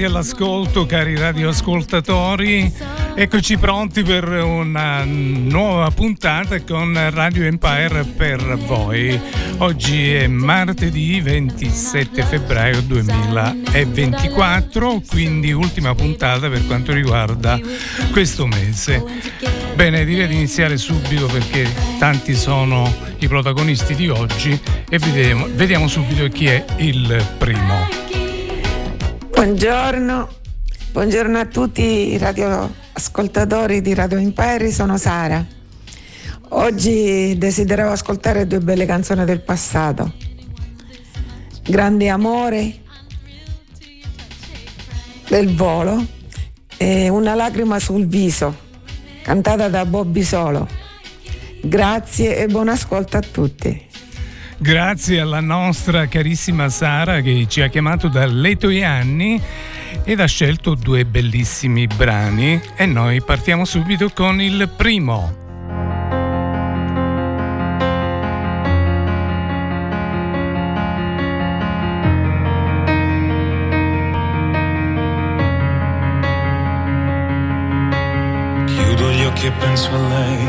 Ritrovati all'ascolto, cari radioascoltatori. Eccoci pronti per una nuova puntata con Radio Empire per voi. Oggi è martedì 27 febbraio 2024, quindi ultima puntata per quanto riguarda questo mese. Bene, direi di iniziare subito perché tanti sono i protagonisti di oggi e vediamo, vediamo subito chi è il primo. Buongiorno, buongiorno a tutti i radioascoltatori di Radio Imperi, sono Sara. Oggi desideravo ascoltare due belle canzoni del passato. Grande amore del volo e una lacrima sul viso, cantata da Bobby Solo. Grazie e buon ascolto a tutti. Grazie alla nostra carissima Sara che ci ha chiamato da Letoianni ed ha scelto due bellissimi brani e noi partiamo subito con il primo. Chiudo gli occhi e penso a lei,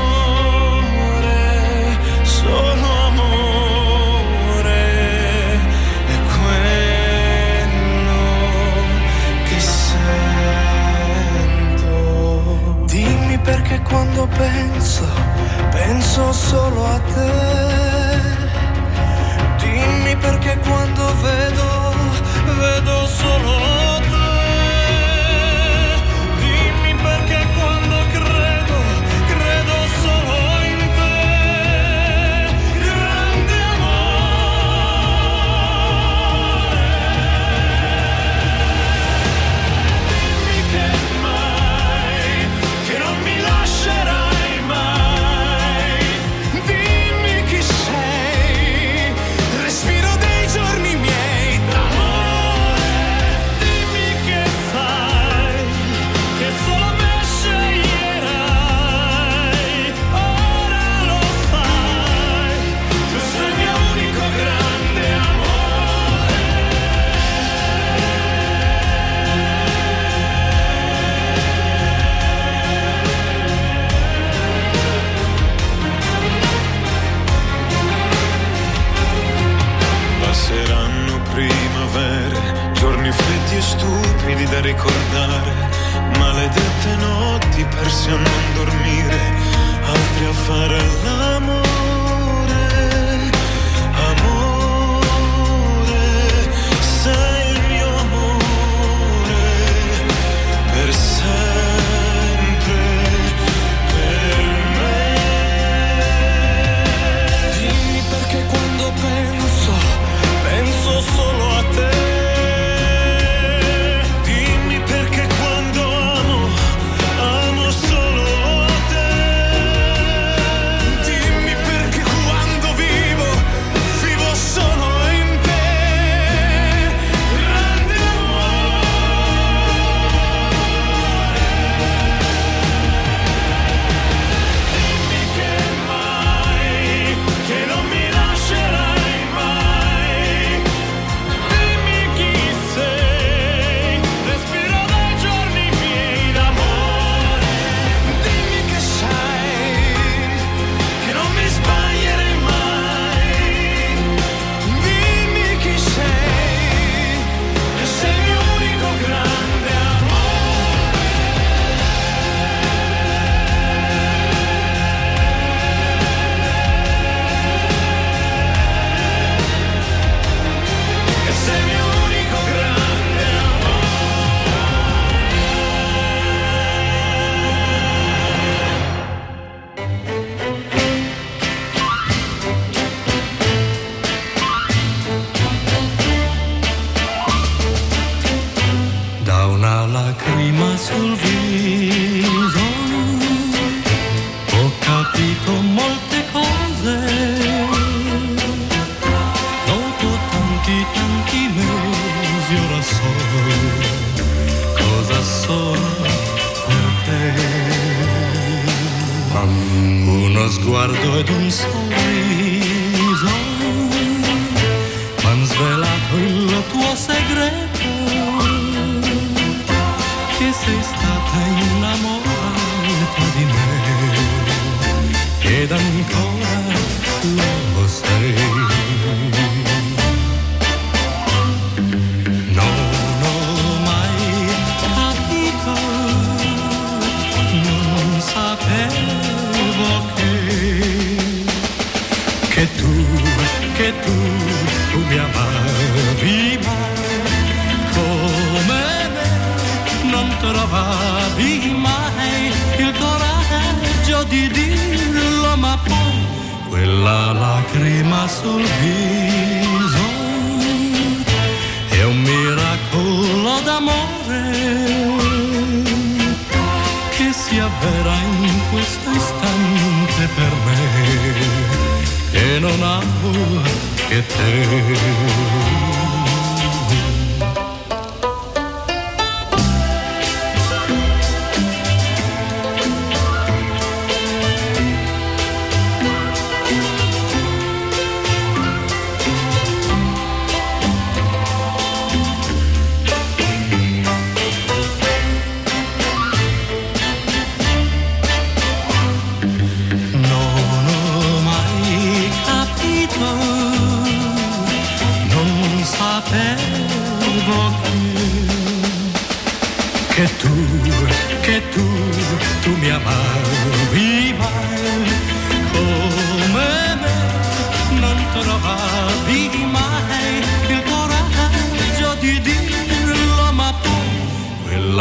Perché quando penso, penso solo a te. Dimmi perché quando vedo, vedo solo te.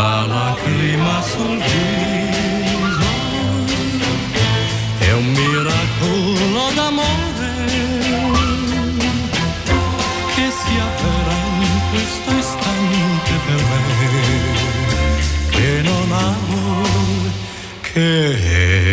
la lacrima sul viso. È un miracolo d'amore che si avvera in questo istante per me. Che non amo che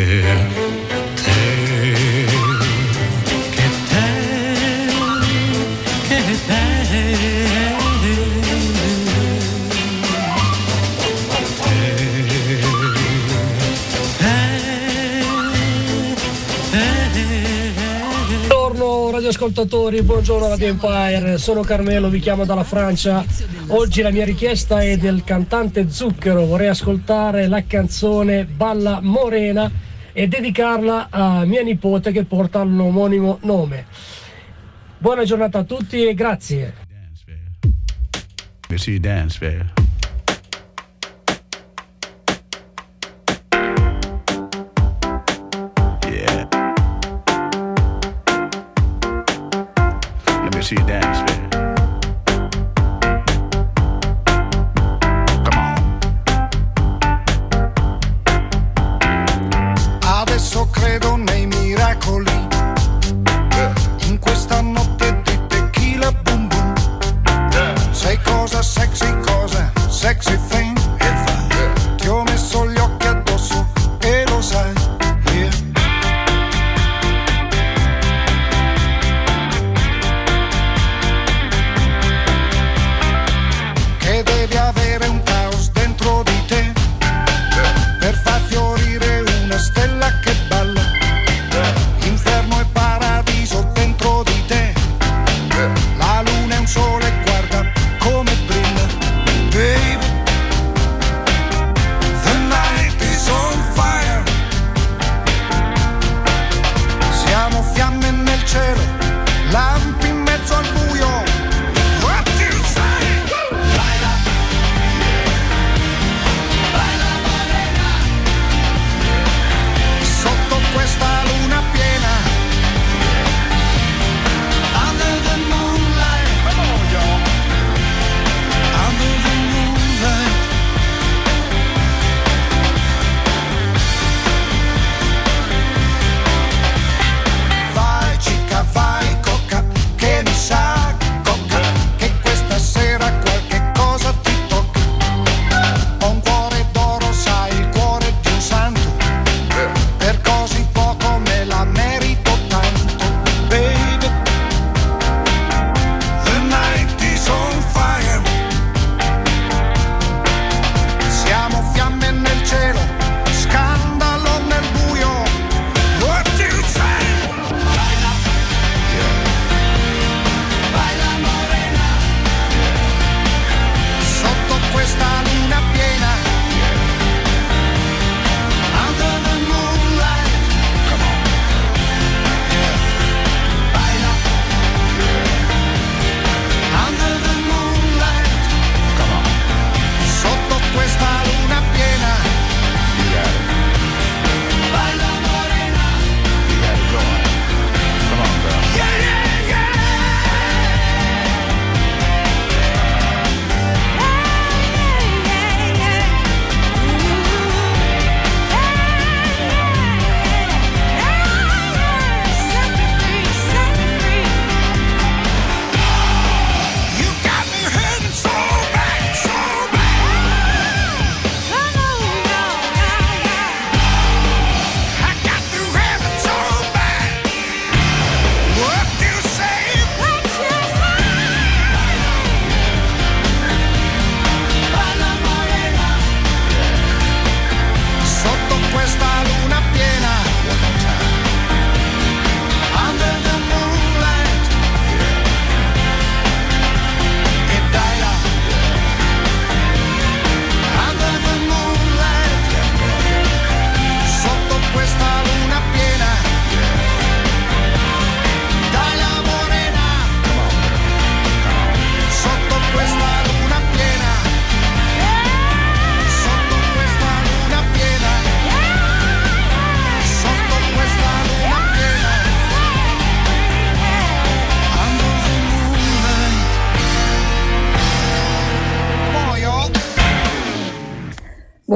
ascoltatori, buongiorno Radio Empire, sono Carmelo, vi chiamo dalla Francia. Oggi la mia richiesta è del cantante Zucchero, vorrei ascoltare la canzone Balla Morena e dedicarla a mia nipote che porta l'omonimo nome. Buona giornata a tutti e grazie. See you dance,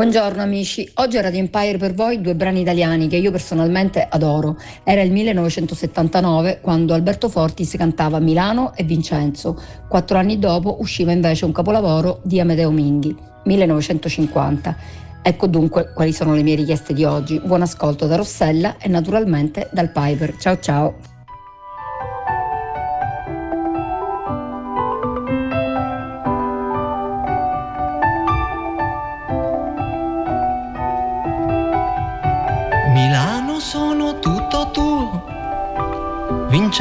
Buongiorno amici, oggi a Radio Empire per voi due brani italiani che io personalmente adoro. Era il 1979 quando Alberto Fortis cantava Milano e Vincenzo. Quattro anni dopo usciva invece un capolavoro di Amedeo Minghi, 1950. Ecco dunque quali sono le mie richieste di oggi. Buon ascolto da Rossella e naturalmente dal Piper. Ciao ciao!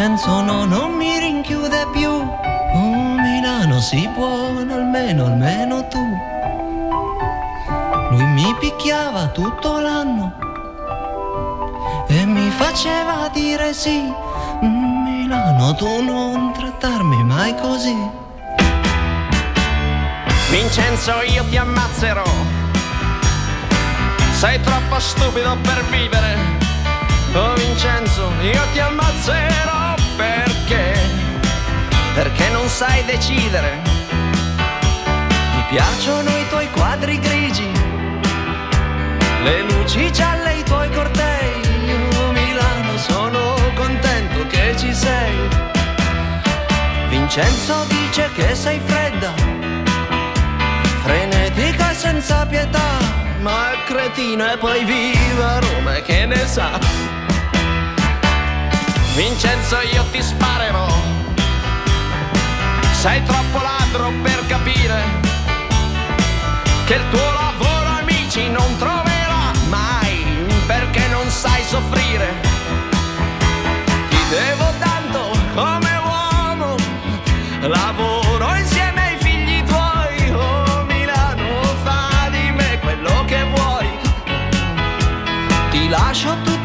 Vincenzo no, non mi rinchiude più. Oh, Milano si buono, almeno, almeno tu. Lui mi picchiava tutto l'anno e mi faceva dire sì. Milano, tu non trattarmi mai così. Vincenzo, io ti ammazzerò. Sei troppo stupido per vivere. Oh Vincenzo, io ti ammazzerò perché? Perché non sai decidere. Mi piacciono i tuoi quadri grigi, le luci gialle, i tuoi cortei. Io Milano sono contento che ci sei. Vincenzo dice che sei fredda, frenetica senza pietà, ma è cretino e poi viva Roma che ne sa. Vincenzo io ti sparerò. Sei troppo ladro per capire che il tuo lavoro amici non troverà mai perché non sai soffrire. Ti devo tanto come uomo, lavoro insieme ai figli tuoi. Oh Milano, fa di me quello che vuoi. Ti lascio tutti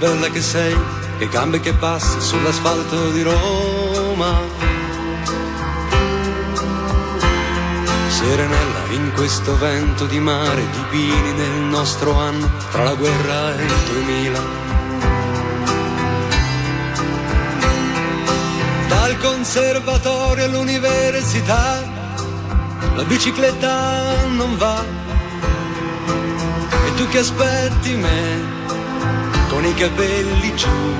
bella che sei, che gambe che passi sull'asfalto di Roma. Serenella in questo vento di mare, di pini nel nostro anno, tra la guerra e il 2000. Dal conservatorio all'università, la bicicletta non va e tu che aspetti me con i capelli giù,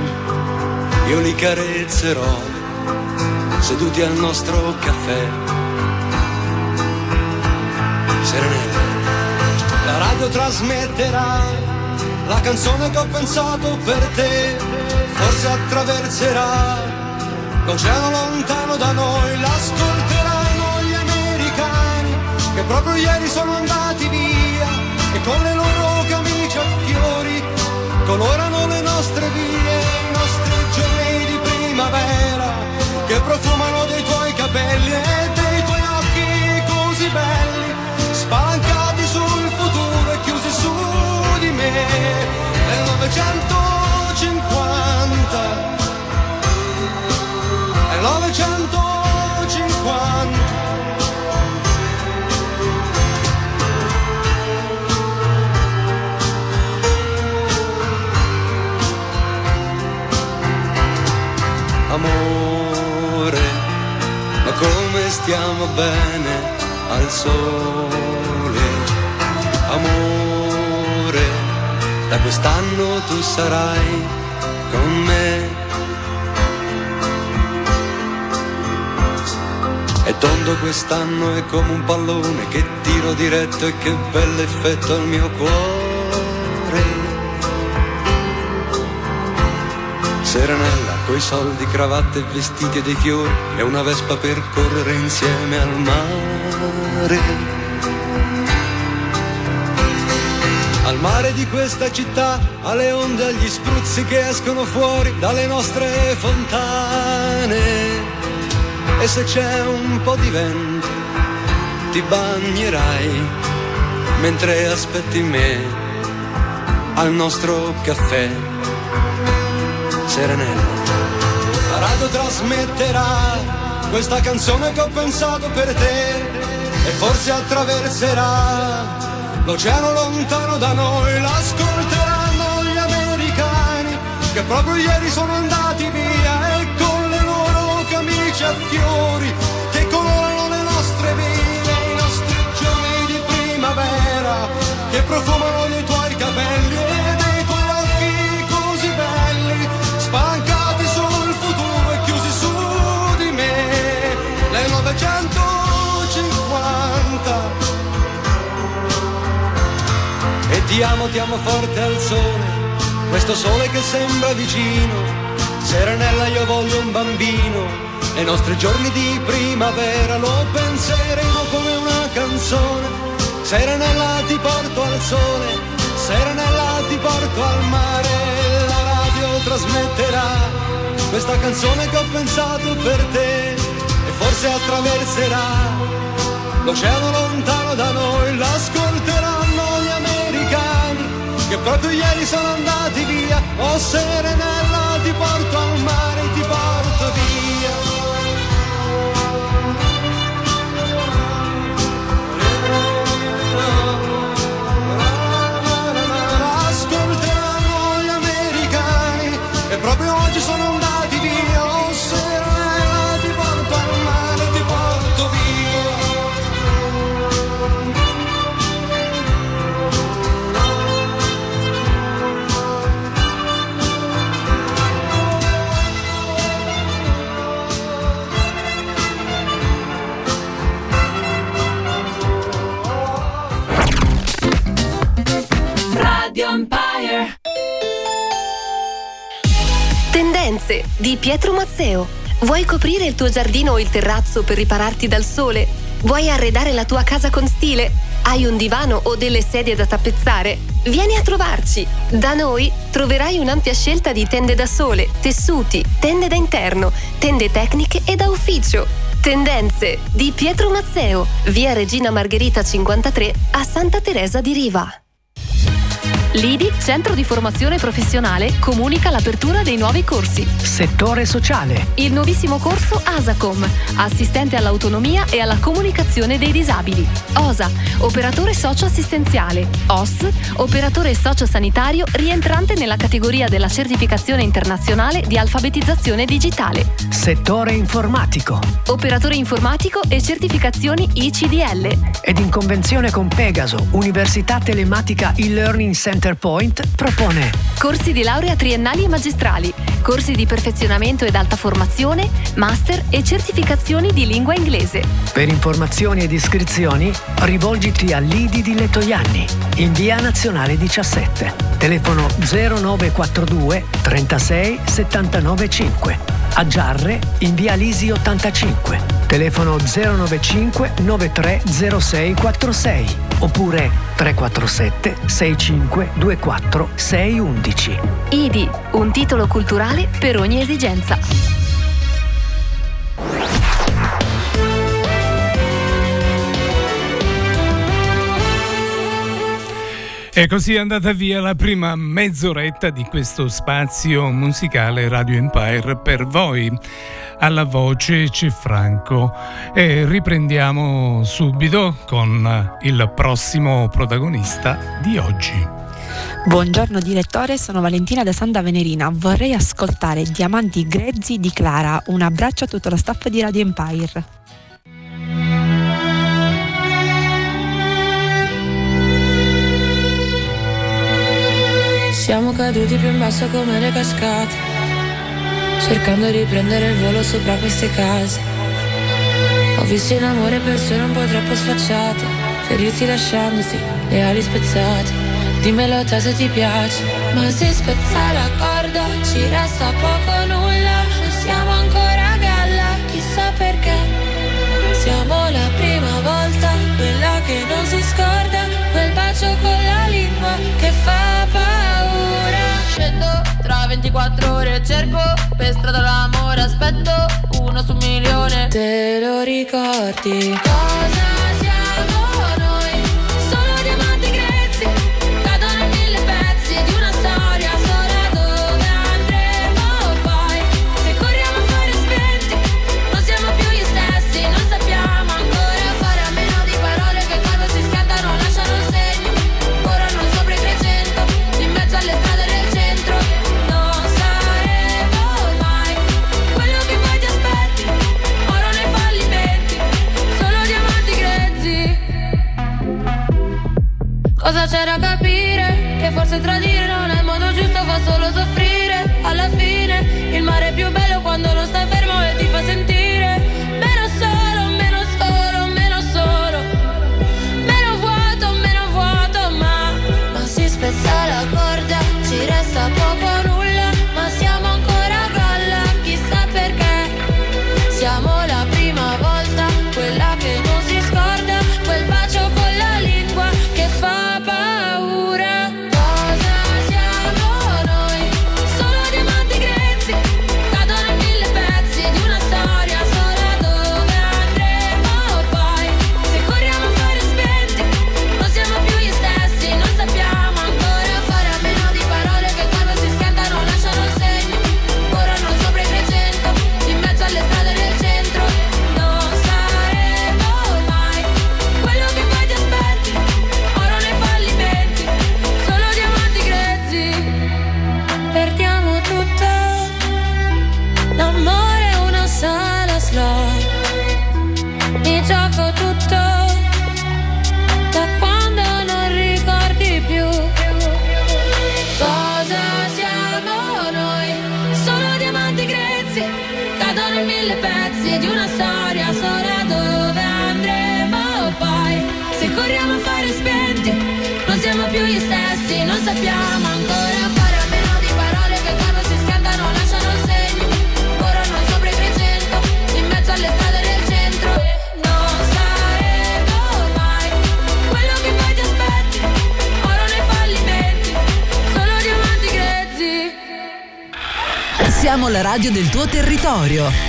io li carezzerò seduti al nostro caffè. Serenella, la radio trasmetterà la canzone che ho pensato per te, forse attraverserà l'oceano lontano da noi, l'ascolteranno gli americani che proprio ieri sono andati via e con le loro camicie a fiori colorano nostre vie, i nostri giorni di primavera che profumano dei tuoi capelli e dei tuoi occhi così belli, spalancati sul futuro e chiusi su di me. Nel 950, nel 950 stiamo bene al sole. Amore, da quest'anno tu sarai con me. È tondo quest'anno, è come un pallone che tiro diretto e che bell'effetto al mio cuore. Serenella, coi soldi, cravatte, vestiti e dei fiori, e una vespa per correre insieme al mare. Al mare di questa città, alle onde, agli spruzzi che escono fuori dalle nostre fontane. E se c'è un po' di vento, ti bagnerai mentre aspetti me al nostro caffè Serenella. Radio trasmetterà questa canzone che ho pensato per te e forse attraverserà l'oceano lontano da noi, l'ascolteranno gli americani che proprio ieri sono andati via e con le loro camicie a fiori che colorano le nostre vite, i nostri giorni di primavera che profumano dei tuoi capelli ti amo, ti amo forte al sole, questo sole che sembra vicino. Serenella, io voglio un bambino, e i nostri giorni di primavera lo penseremo come una canzone. Serenella, ti porto al sole, Serenella, ti porto al mare. La radio trasmetterà questa canzone che ho pensato per te, e forse attraverserà l'oceano lontano da noi, gli americani che proprio ieri sono andati via. Oh Serenella, ti porto al mare, ti porto di Pietro Mazzeo. Vuoi coprire il tuo giardino o il terrazzo per ripararti dal sole? Vuoi arredare la tua casa con stile? Hai un divano o delle sedie da tappezzare? Vieni a trovarci! Da noi troverai un'ampia scelta di tende da sole, tessuti, tende da interno, tende tecniche e da ufficio. Tendenze di Pietro Mazzeo, via Regina Margherita 53 a Santa Teresa di Riva. L'IDI, Centro di Formazione Professionale, comunica l'apertura dei nuovi corsi. Settore sociale. Il nuovissimo corso ASACOM, assistente all'autonomia e alla comunicazione dei disabili. OSA, operatore socioassistenziale. OS, operatore sociosanitario rientrante nella categoria della certificazione internazionale di alfabetizzazione digitale. Settore informatico. Operatore informatico e certificazioni ICDL. Ed in convenzione con Pegaso, Università Telematica e-Learning Center Point propone Corsi di laurea triennali e magistrali, corsi di perfezionamento ed alta formazione, master e certificazioni di lingua inglese. Per informazioni ed iscrizioni rivolgiti all'IDI di Lettoianni, in via nazionale 17, telefono 0942 36 79 5. A Giarre, in via Lisi 85, telefono 095 930646 oppure 347 65 24 611. IDI, un titolo culturale per ogni esigenza. E così è andata via la prima mezz'oretta di questo spazio musicale Radio Empire per voi. Alla voce c'è Franco e riprendiamo subito con il prossimo protagonista di oggi. Buongiorno direttore, sono Valentina da Santa Venerina. Vorrei ascoltare Diamanti Grezzi di Clara. Un abbraccio a tutto lo staff di Radio Empire. Siamo caduti più in basso come le cascate, cercando di prendere il volo sopra queste case. Ho visto in amore persone un po' troppo sfacciate, ferirsi lasciandosi le ali spezzate. Dimmelo te se ti piace. Ma se spezza la corda Ci resta poco nulla. Non siamo ancora a galla Chissà perché. Siamo la prima volta Quella che non si scorda Scendo tra 24 ore Cerco per strada l'amore Aspetto. Uno su un milione. Te lo ricordi? Cosa c'era capire? Che forse tradire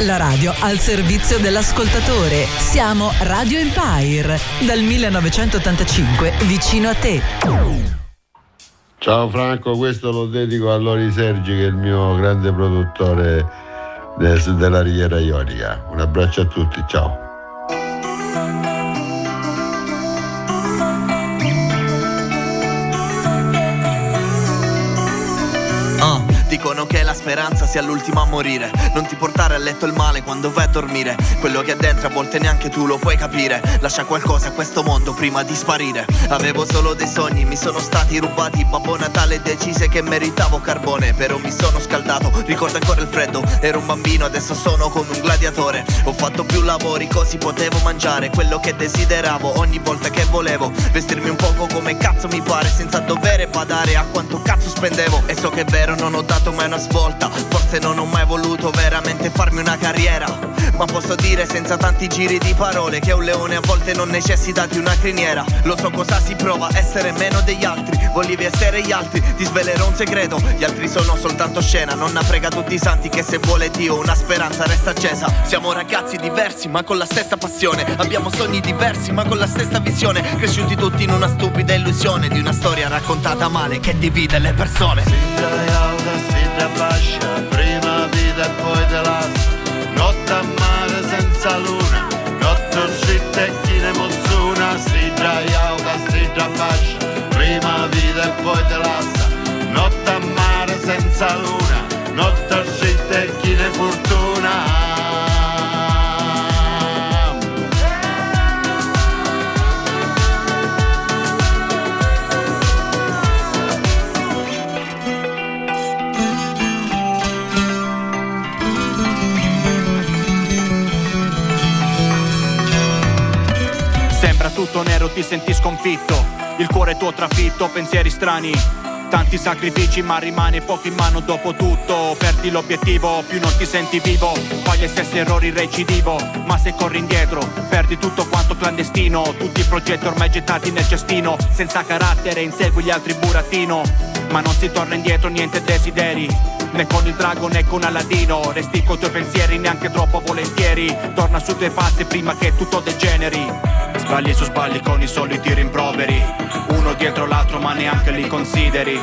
la radio al servizio dell'ascoltatore. Siamo Radio Empire, dal 1985 vicino a te. Ciao Franco, questo lo dedico a Lori Sergi che è il mio grande produttore del- della Riviera Ionica. Un abbraccio a tutti, ciao. Dicono che la speranza sia l'ultima a morire. Non ti portare a letto il male quando vai a dormire. Quello che è dentro a volte neanche tu lo puoi capire. Lascia qualcosa a questo mondo prima di sparire. Avevo solo dei sogni, mi sono stati rubati. Babbo Natale decise che meritavo carbone Però mi sono scaldato, ricordo ancora il freddo Ero un bambino, adesso sono come un gladiatore. Ho fatto più lavori così potevo mangiare Quello che desideravo. Ogni volta che volevo Vestirmi un poco come cazzo mi pare Senza dover badare a quanto cazzo spendevo. E so che è vero non ho dato mai una svolta. Forse non ho mai voluto veramente farmi una carriera. Ma posso dire senza tanti giri di parole Che un leone a volte non necessita di una criniera. Lo so cosa si prova essere meno degli altri. Volevi essere gli altri, ti svelerò un segreto. Gli altri sono soltanto scena Non prega tutti i santi che se vuole Dio una speranza resta accesa. Siamo ragazzi diversi ma con la stessa passione. Abbiamo sogni diversi ma con la stessa visione. Cresciuti tutti in una stupida illusione Di una storia raccontata male che divide le persone si trabascia, prima vita e poi te lascia. Notte a mare senza luna, notte uscita e chi ne mozzuna, si traiauta, si trabascia, prima vita e poi te lascia. tutto ti senti sconfitto. Il cuore tuo trafitto, pensieri strani. Tanti sacrifici ma rimane poco in mano dopo tutto. Perdi l'obiettivo, più non ti senti vivo. Fai gli stessi errori recidivo. Ma se corri indietro, perdi tutto quanto clandestino. Tutti i progetti ormai gettati nel cestino. Senza carattere, insegui gli altri burattino. Ma non si torna indietro, niente desideri. Né con il drago né con Aladino. Resti con i tuoi pensieri neanche troppo volentieri. Torna sui tuoi passi prima che tutto degeneri Sbagli su sbagli con i soliti rimproveri Uno dietro l'altro ma neanche li consideri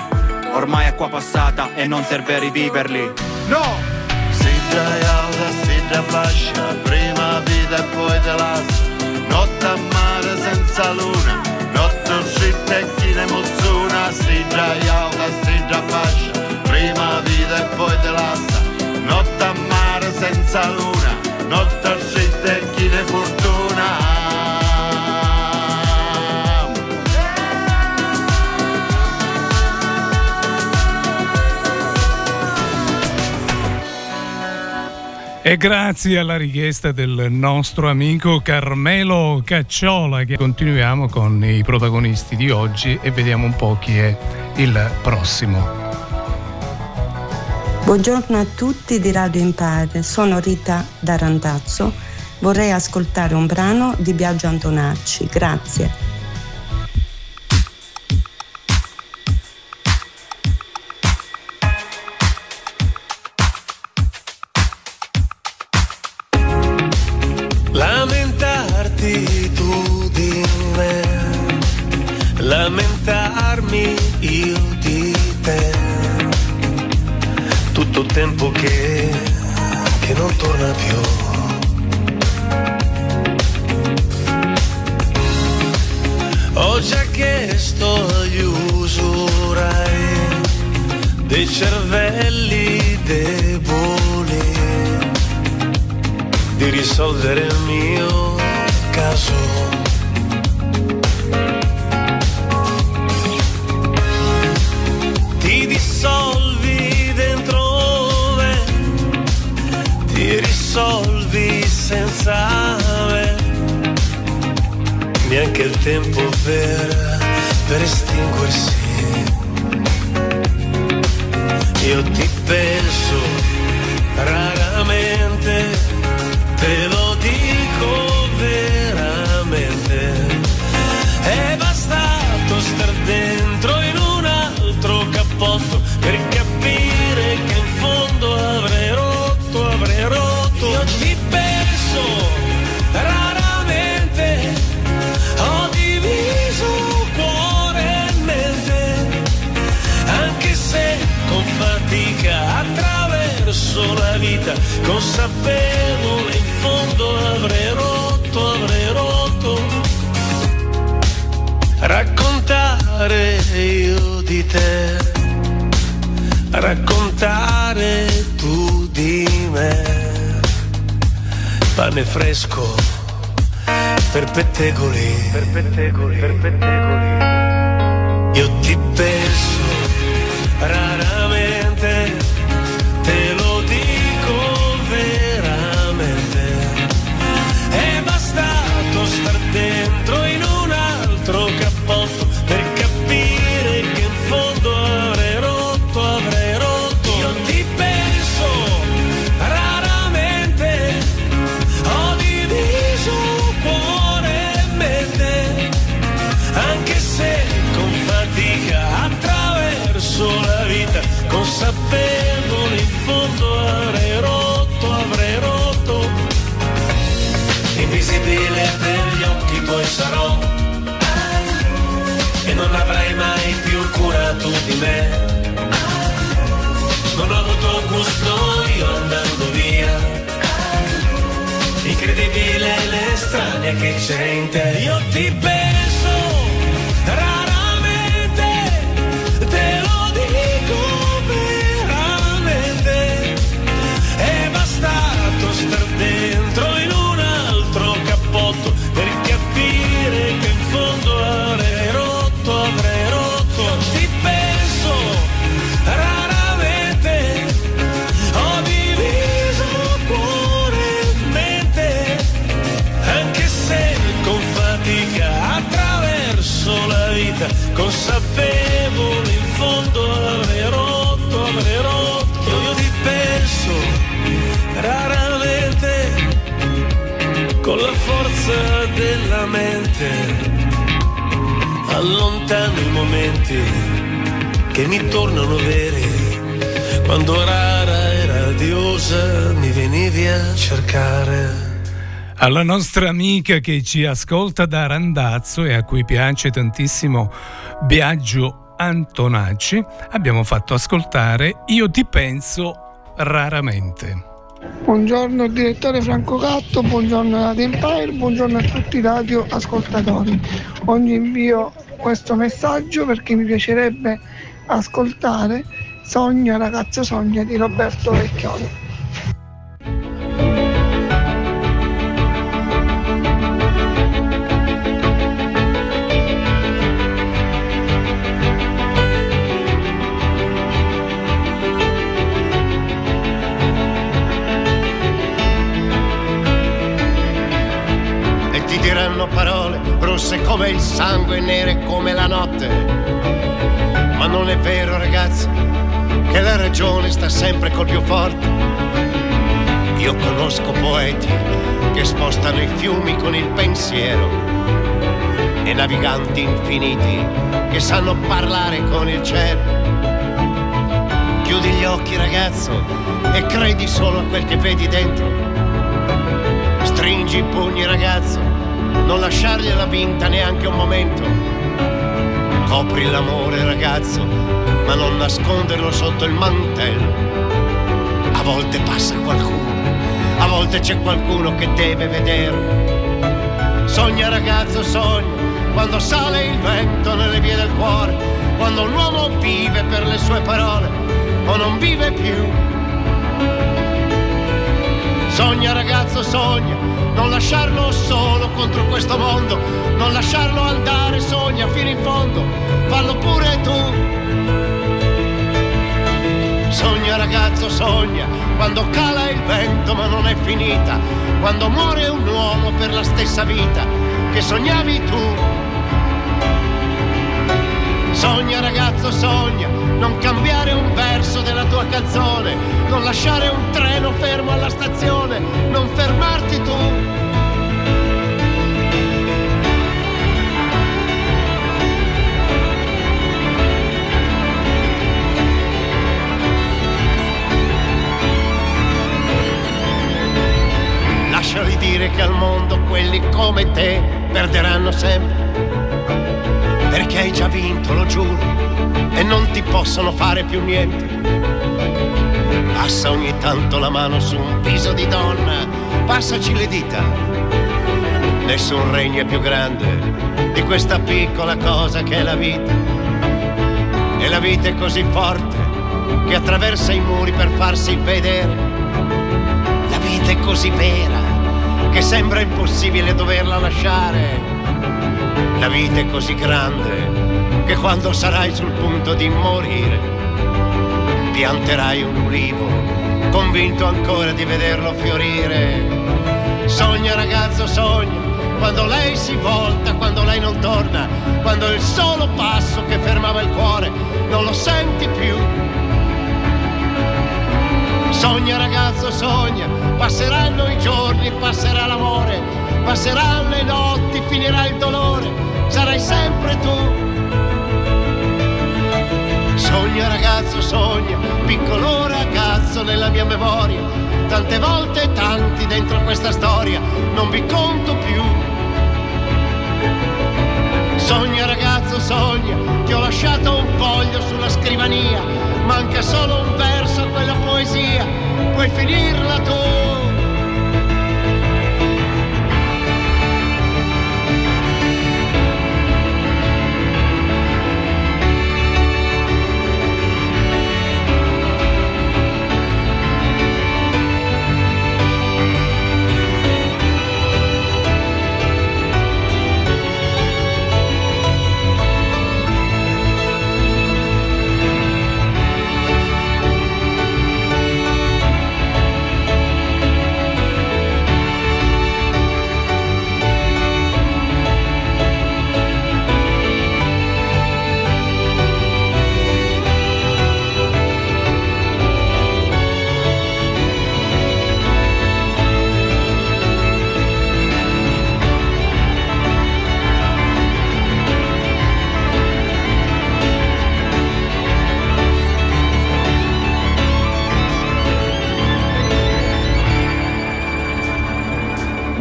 Ormai acqua passata e non serve riviverli No! Si già alta, si già bascia, prima vita e poi te lascia. Notte a mare senza luna, notte uscita e chi ne mozzuna. Si già alta, si già bascia, prima vita e poi te lascia. Notte a mare senza luna, notte uscita e chi ne fortuna. E grazie alla richiesta del nostro amico Carmelo Cacciola che continuiamo con i protagonisti di oggi e vediamo un po' chi è il prossimo. Buongiorno a tutti di Radio Impare, sono Rita da Randazzo. Vorrei ascoltare un brano di Biagio Antonacci. Grazie. Più. Ho già chiesto agli usurai dei cervelli deboli di risolvere il mio caso. Neanche il tempo per, per estinguersi. Io ti penso pane fresco per pettegoli, per pettegoli, per pettegoli. Invisibile per gli occhi poi sarò e non avrai mai più cura tu di me. Non ho avuto gusto io andando via. Incredibile l'estranea che c'è in te. Io ti penso mente, allontano i momenti che mi tornano veri, quando rara e radiosa mi venivi a cercare. Alla nostra amica che ci ascolta da Randazzo e a cui piace tantissimo Biagio Antonacci, abbiamo fatto ascoltare Io ti penso raramente. Buongiorno direttore Franco Gatto, buongiorno Radio Empire, buongiorno a tutti i radio ascoltatori. Oggi invio questo messaggio perché mi piacerebbe ascoltare Sogna ragazzo sogna di Roberto Vecchioni. Sangue nere come la notte. Ma non è vero ragazzi che la ragione sta sempre col più forte. Io conosco poeti che spostano i fiumi con il pensiero e naviganti infiniti che sanno parlare con il cielo. Chiudi gli occhi ragazzo e credi solo a quel che vedi dentro. Stringi i pugni ragazzo, non lasciargliela vinta neanche un momento. Copri l'amore ragazzo, ma non nasconderlo sotto il mantello. A volte passa qualcuno, a volte c'è qualcuno che deve vederlo. Sogna ragazzo, sogna, quando sale il vento nelle vie del cuore, quando un uomo vive per le sue parole o non vive più. Sogna ragazzo, sogna, non lasciarlo solo contro questo mondo, non lasciarlo andare, sogna fino in fondo, fallo pure tu. Sogna ragazzo, sogna, quando cala il vento ma non è finita, quando muore un uomo per la stessa vita che sognavi tu. Sogna ragazzo, sogna, non cambiare un verso della tua canzone, non lasciare un treno fermo alla stazione, non fermarti tu. Lasciali dire che al mondo quelli come te perderanno sempre perché hai già vinto, lo giuro, e non ti possono fare più niente. Passa ogni tanto la mano su un viso di donna, passaci le dita. Nessun regno è più grande di questa piccola cosa che è la vita. E la vita è così forte che attraversa i muri per farsi vedere. La vita è così vera che sembra impossibile doverla lasciare. La vita è così grande che quando sarai sul punto di morire, pianterai un ulivo, convinto ancora di vederlo fiorire. Sogna ragazzo, sogna, quando lei si volta, quando lei non torna, quando il solo passo che fermava il cuore non lo senti più. Sogna ragazzo, sogna, passeranno i giorni, passerà l'amore, passeranno le notti, finirà il dolore, sarai sempre tu. Sogna ragazzo, sogna, piccolo ragazzo nella mia memoria, tante volte e tanti dentro questa storia, non vi conto più. Sogna ragazzo, sogna, ti ho lasciato un foglio sulla scrivania, manca solo un verso a quella poesia, puoi finirla tu.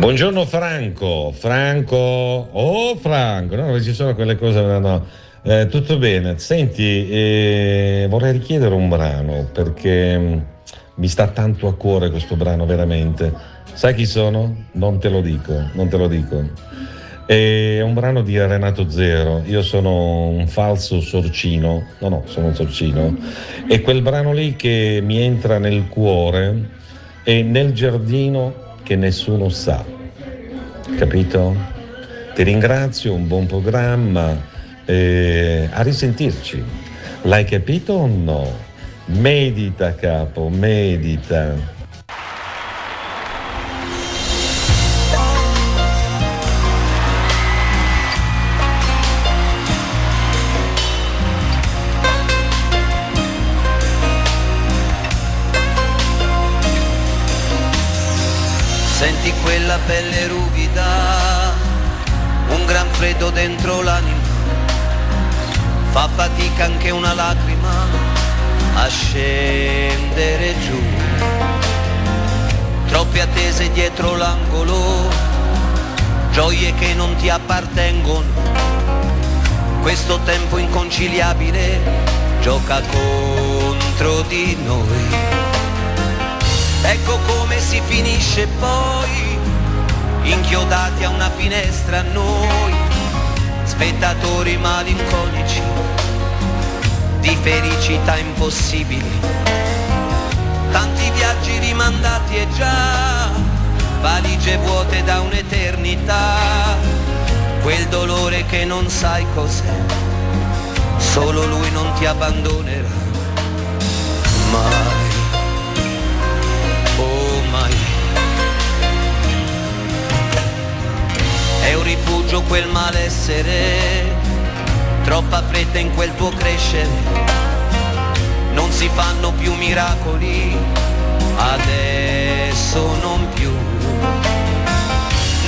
Buongiorno Franco, Franco, oh Franco, no, ci sono quelle cose, no, no. Eh, tutto bene. Senti, eh, vorrei richiedere un brano perché mh, mi sta tanto a cuore questo brano veramente. Sai chi sono? Non te lo dico, non te lo dico. È un brano di Renato Zero, io sono un falso sorcino, no no, sono un sorcino, è quel brano lì che mi entra nel cuore e nel giardino che nessuno sa, capito? Ti ringrazio, un buon programma, eh, a risentirci. L'hai capito o no? Medita capo, medita. Pelle ruvida, un gran freddo dentro l'anima, fa fatica anche una lacrima a scendere giù. Troppe attese dietro l'angolo, gioie che non ti appartengono. Questo tempo inconciliabile gioca contro di noi. Ecco come si finisce poi, inchiodati a una finestra noi, spettatori malinconici di felicità impossibili. Tanti viaggi rimandati e già, valigie vuote da un'eternità, quel dolore che non sai cos'è, solo lui non ti abbandonerà mai. È un rifugio quel malessere, troppa fretta in quel tuo crescere, non si fanno più miracoli, adesso non più.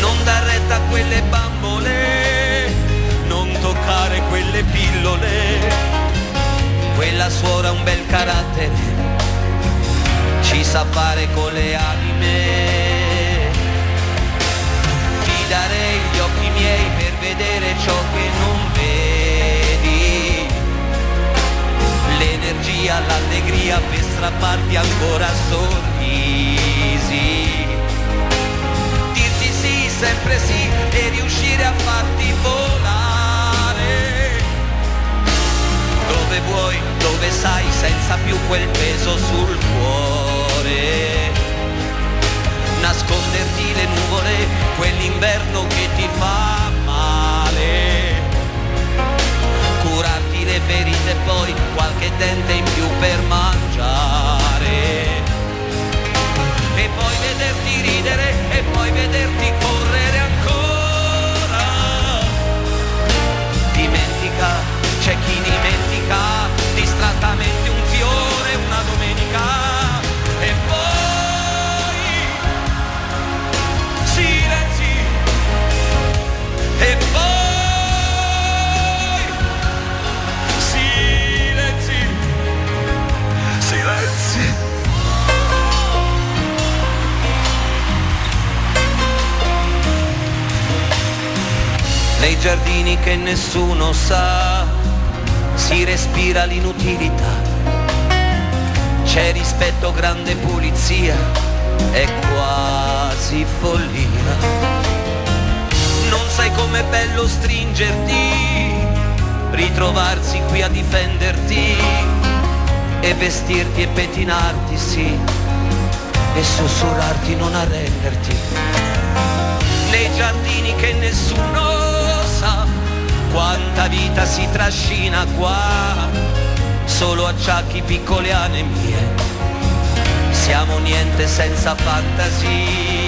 Non dar retta a quelle bambole, non toccare quelle pillole, quella suora ha un bel carattere. Ci sa fare con le anime. Ti darei occhi miei per vedere ciò che non vedi. L'energia, l'allegria per strapparti ancora sorrisi. Dirti sì, sempre sì e riuscire a farti volare dove vuoi, dove sai, senza più quel peso sul cuore. Nasconderti le nuvole, quell'inverno che ti qualche giardini che nessuno sa si respira l'inutilità. C'è rispetto, grande pulizia, è quasi follia. Non sai com'è bello stringerti, ritrovarsi qui a difenderti e vestirti e pettinarti, sì, e sussurrarti non arrenderti. Nei giardini che nessuno sa quanta vita si trascina qua, solo acciacchi piccole anemie, siamo niente senza fantasie.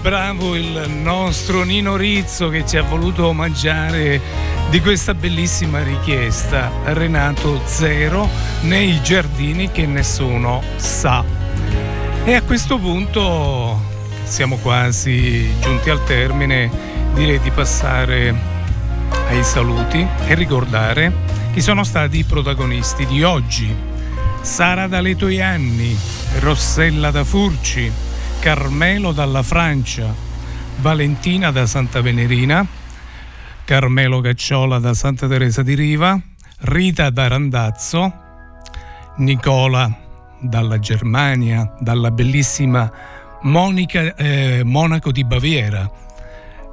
Bravo il nostro Nino Rizzo che ci ha voluto omaggiare di questa bellissima richiesta. Renato Zero nei giardini che nessuno sa. E a questo punto siamo quasi giunti al termine, direi di passare ai saluti e ricordare chi sono stati i protagonisti di oggi. Sara da Letoianni, Rossella da Furci, Carmelo dalla Francia, Valentina da Santa Venerina, Carmelo Cacciola da Santa Teresa di Riva, Rita da Randazzo, Nicola dalla Germania, dalla bellissima Monica, eh, Monaco di Baviera.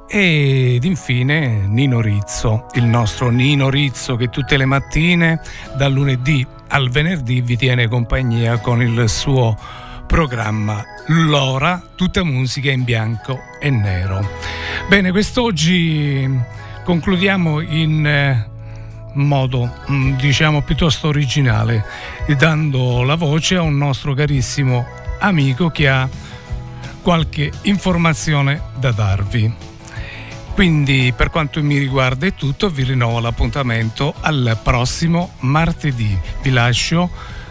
Ed infine Nino Rizzo, il nostro Nino Rizzo che tutte le mattine dal lunedì al venerdì vi tiene compagnia con il suo programma L'ora, tutta musica in bianco e nero. Bene, quest'oggi concludiamo in eh, modo mm, diciamo piuttosto originale, dando la voce a un nostro carissimo amico che ha qualche informazione da darvi. Quindi per quanto mi riguarda è tutto, vi rinnovo l'appuntamento al prossimo martedì. Vi lascio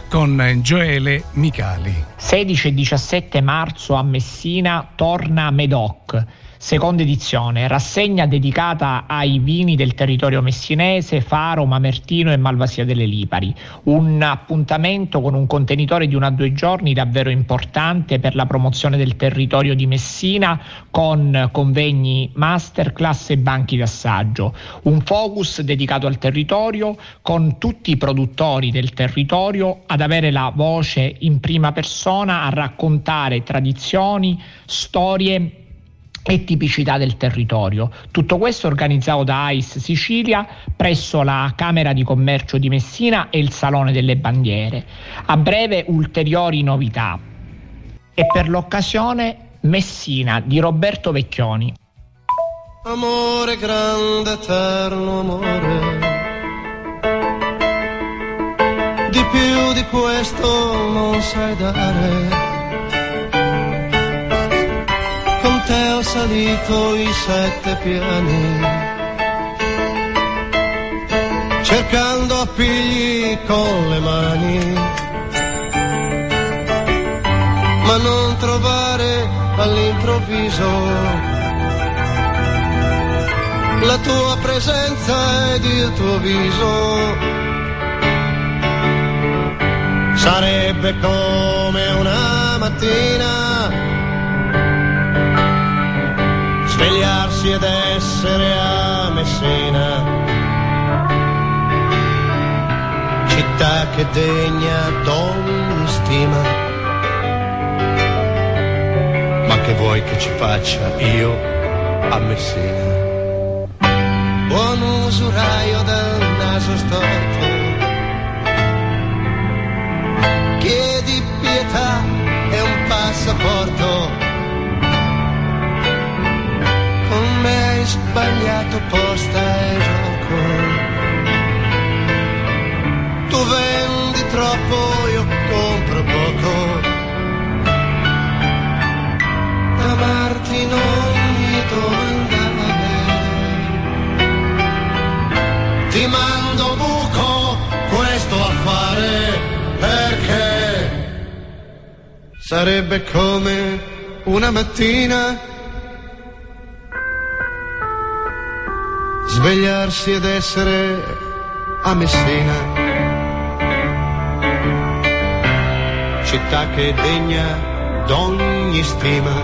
con Gioele Micali. 16 e 17 marzo a Messina torna Medoc, seconda edizione, rassegna dedicata ai vini del territorio messinese, Faro, Mamertino e Malvasia delle Lipari. Un appuntamento con un contenitore di una a due giorni davvero importante per la promozione del territorio di Messina con convegni masterclass e banchi d'assaggio. Un focus dedicato al territorio con tutti i produttori del territorio ad avere la voce in prima persona a raccontare tradizioni, storie e tipicità del territorio. Tutto questo organizzato da ICE Sicilia presso la Camera di Commercio di Messina e il Salone delle Bandiere. A breve ulteriori novità. E per l'occasione Messina di Roberto Vecchioni. Amore grande, eterno amore. Di più di questo non sai dare. Salito i sette piani. Cercando appigli con le mani. Ma non trovare all'improvviso la tua presenza ed il tuo viso. Sarebbe come una mattina svegliarsi ed essere a Messina, città che degna d'ogni stima. Ma che vuoi che ci faccia io a Messina? buon usuraio del naso storto. Chiedi pietà e un passaporto. sbagliato posta e gioco. Tu vendi troppo, io compro poco. Amarti non mi domandare. Ti mando buco questo affare perché sarebbe come una mattina svegliarsi ed essere a Messina, città che è degna d'ogni stima.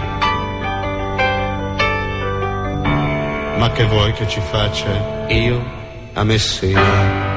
Ma che vuoi che ci faccia io a Messina?